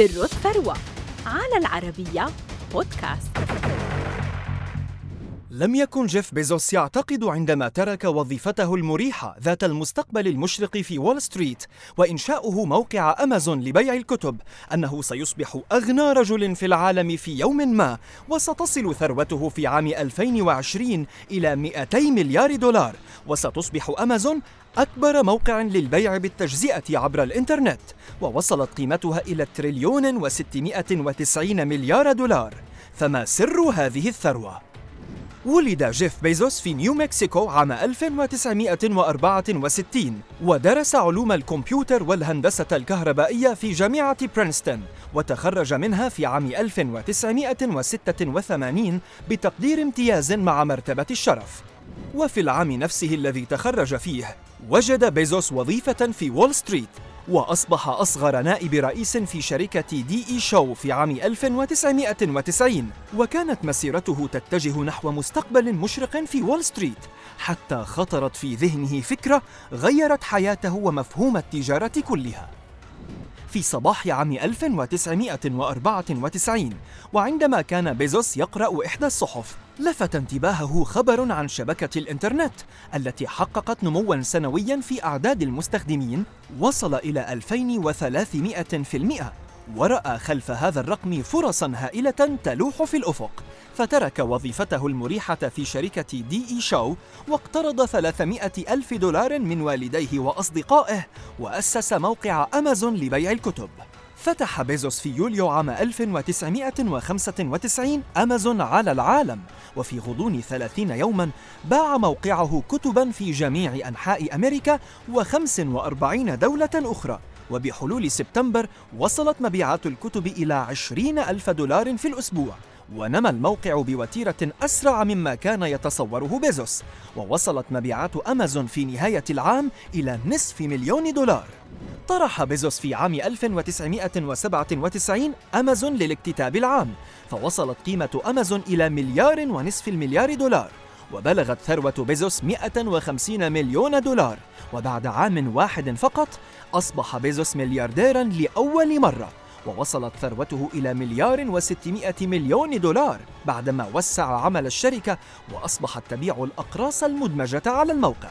سر الثروة على العربية بودكاست. لم يكن جيف بيزوس يعتقد عندما ترك وظيفته المريحة ذات المستقبل المشرق في وول ستريت وإنشاؤه موقع أمازون لبيع الكتب أنه سيصبح أغنى رجل في العالم في يوم ما وستصل ثروته في عام 2020 إلى 200 مليار دولار وستصبح أمازون أكبر موقع للبيع بالتجزئة عبر الإنترنت ووصلت قيمتها إلى تريليون وستمائة وتسعين مليار دولار فما سر هذه الثروة؟ ولد جيف بيزوس في نيو مكسيكو عام 1964 ودرس علوم الكمبيوتر والهندسة الكهربائية في جامعة برينستون وتخرج منها في عام 1986 بتقدير امتياز مع مرتبة الشرف وفي العام نفسه الذي تخرج فيه وجد بيزوس وظيفة في وول ستريت وأصبح أصغر نائب رئيس في شركة دي إي شو في عام 1990 وكانت مسيرته تتجه نحو مستقبل مشرق في وول ستريت حتى خطرت في ذهنه فكرة غيرت حياته ومفهوم التجارة كلها. في صباح عام 1994 وعندما كان بيزوس يقرأ إحدى الصحف لفت انتباهه خبر عن شبكة الإنترنت التي حققت نمواً سنوياً في أعداد المستخدمين وصل إلى 2300% ورأى خلف هذا الرقم فرصاً هائلة تلوح في الأفق فترك وظيفته المريحة في شركة دي إي شو واقترض 300 ألف دولار من والديه وأصدقائه وأسس موقع أمازون لبيع الكتب. فتح بيزوس في يوليو عام 1995 أمازون على العالم وفي غضون 30 يوما باع موقعه كتبا في جميع أنحاء أمريكا و45 دولة أخرى. وبحلول سبتمبر وصلت مبيعات الكتب إلى 20 ألف دولار في الأسبوع. ونمى الموقع بوتيرة أسرع مما كان يتصوره بيزوس. ووصلت مبيعات أمازون في نهاية العام إلى نصف مليون دولار. طرح بيزوس في عام 1997 أمازون للاكتتاب العام. فوصلت قيمة أمازون إلى مليار ونصف المليار دولار. وبلغت ثروة بيزوس 150 مليون دولار. وبعد عام واحد فقط أصبح بيزوس مليارديرا لأول مرة ووصلت ثروته إلى مليار وستمائة مليون دولار بعدما وسع عمل الشركة وأصبحت تبيع الأقراص المدمجة على الموقع.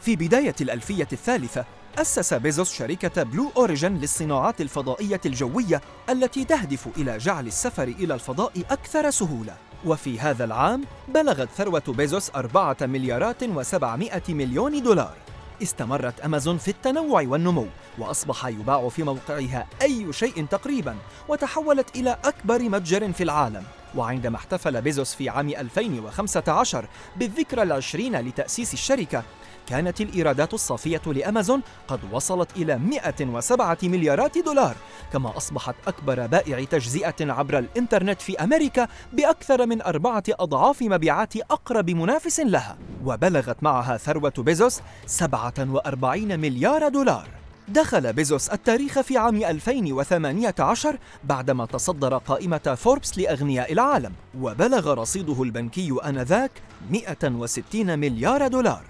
في بداية الألفية الثالثة أسس بيزوس شركة بلو أوريجن للصناعات الفضائية الجوية التي تهدف إلى جعل السفر إلى الفضاء أكثر سهولة. وفي هذا العام بلغت ثروة بيزوس أربعة مليارات وسبعمائة مليون دولار. استمرت أمازون في التنوع والنمو وأصبح يباع في موقعها أي شيء تقريبا وتحولت إلى أكبر متجر في العالم. وعندما احتفل بيزوس في عام 2015 بالذكرى العشرين لتأسيس الشركة كانت الإيرادات الصافية لأمازون قد وصلت إلى 107 مليارات دولار كما أصبحت أكبر بائع تجزئة عبر الإنترنت في أمريكا بأكثر من أربعة أضعاف مبيعات أقرب منافس لها وبلغت معها ثروة بيزوس 47 مليار دولار. دخل بيزوس التاريخ في عام 2018 بعدما تصدر قائمة فوربس لأغنياء العالم وبلغ رصيده البنكي آنذاك 160 مليار دولار.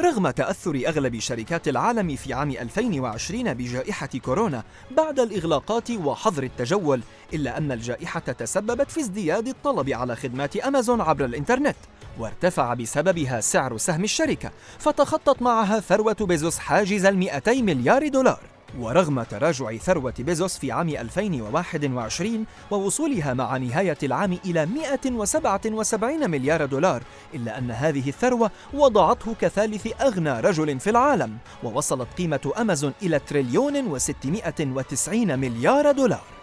رغم تأثر أغلب شركات العالم في عام 2020 بجائحة كورونا بعد الإغلاقات وحظر التجول إلا أن الجائحة تسببت في ازدياد الطلب على خدمات أمازون عبر الإنترنت. وارتفع بسببها سعر سهم الشركة فتخطت معها ثروة بيزوس حاجز المئتي مليار دولار. ورغم تراجع ثروة بيزوس في عام 2021 ووصولها مع نهاية العام إلى 177 مليار دولار إلا أن هذه الثروة وضعته كثالث أغنى رجل في العالم ووصلت قيمة أمازون إلى تريليون و690 مليار دولار.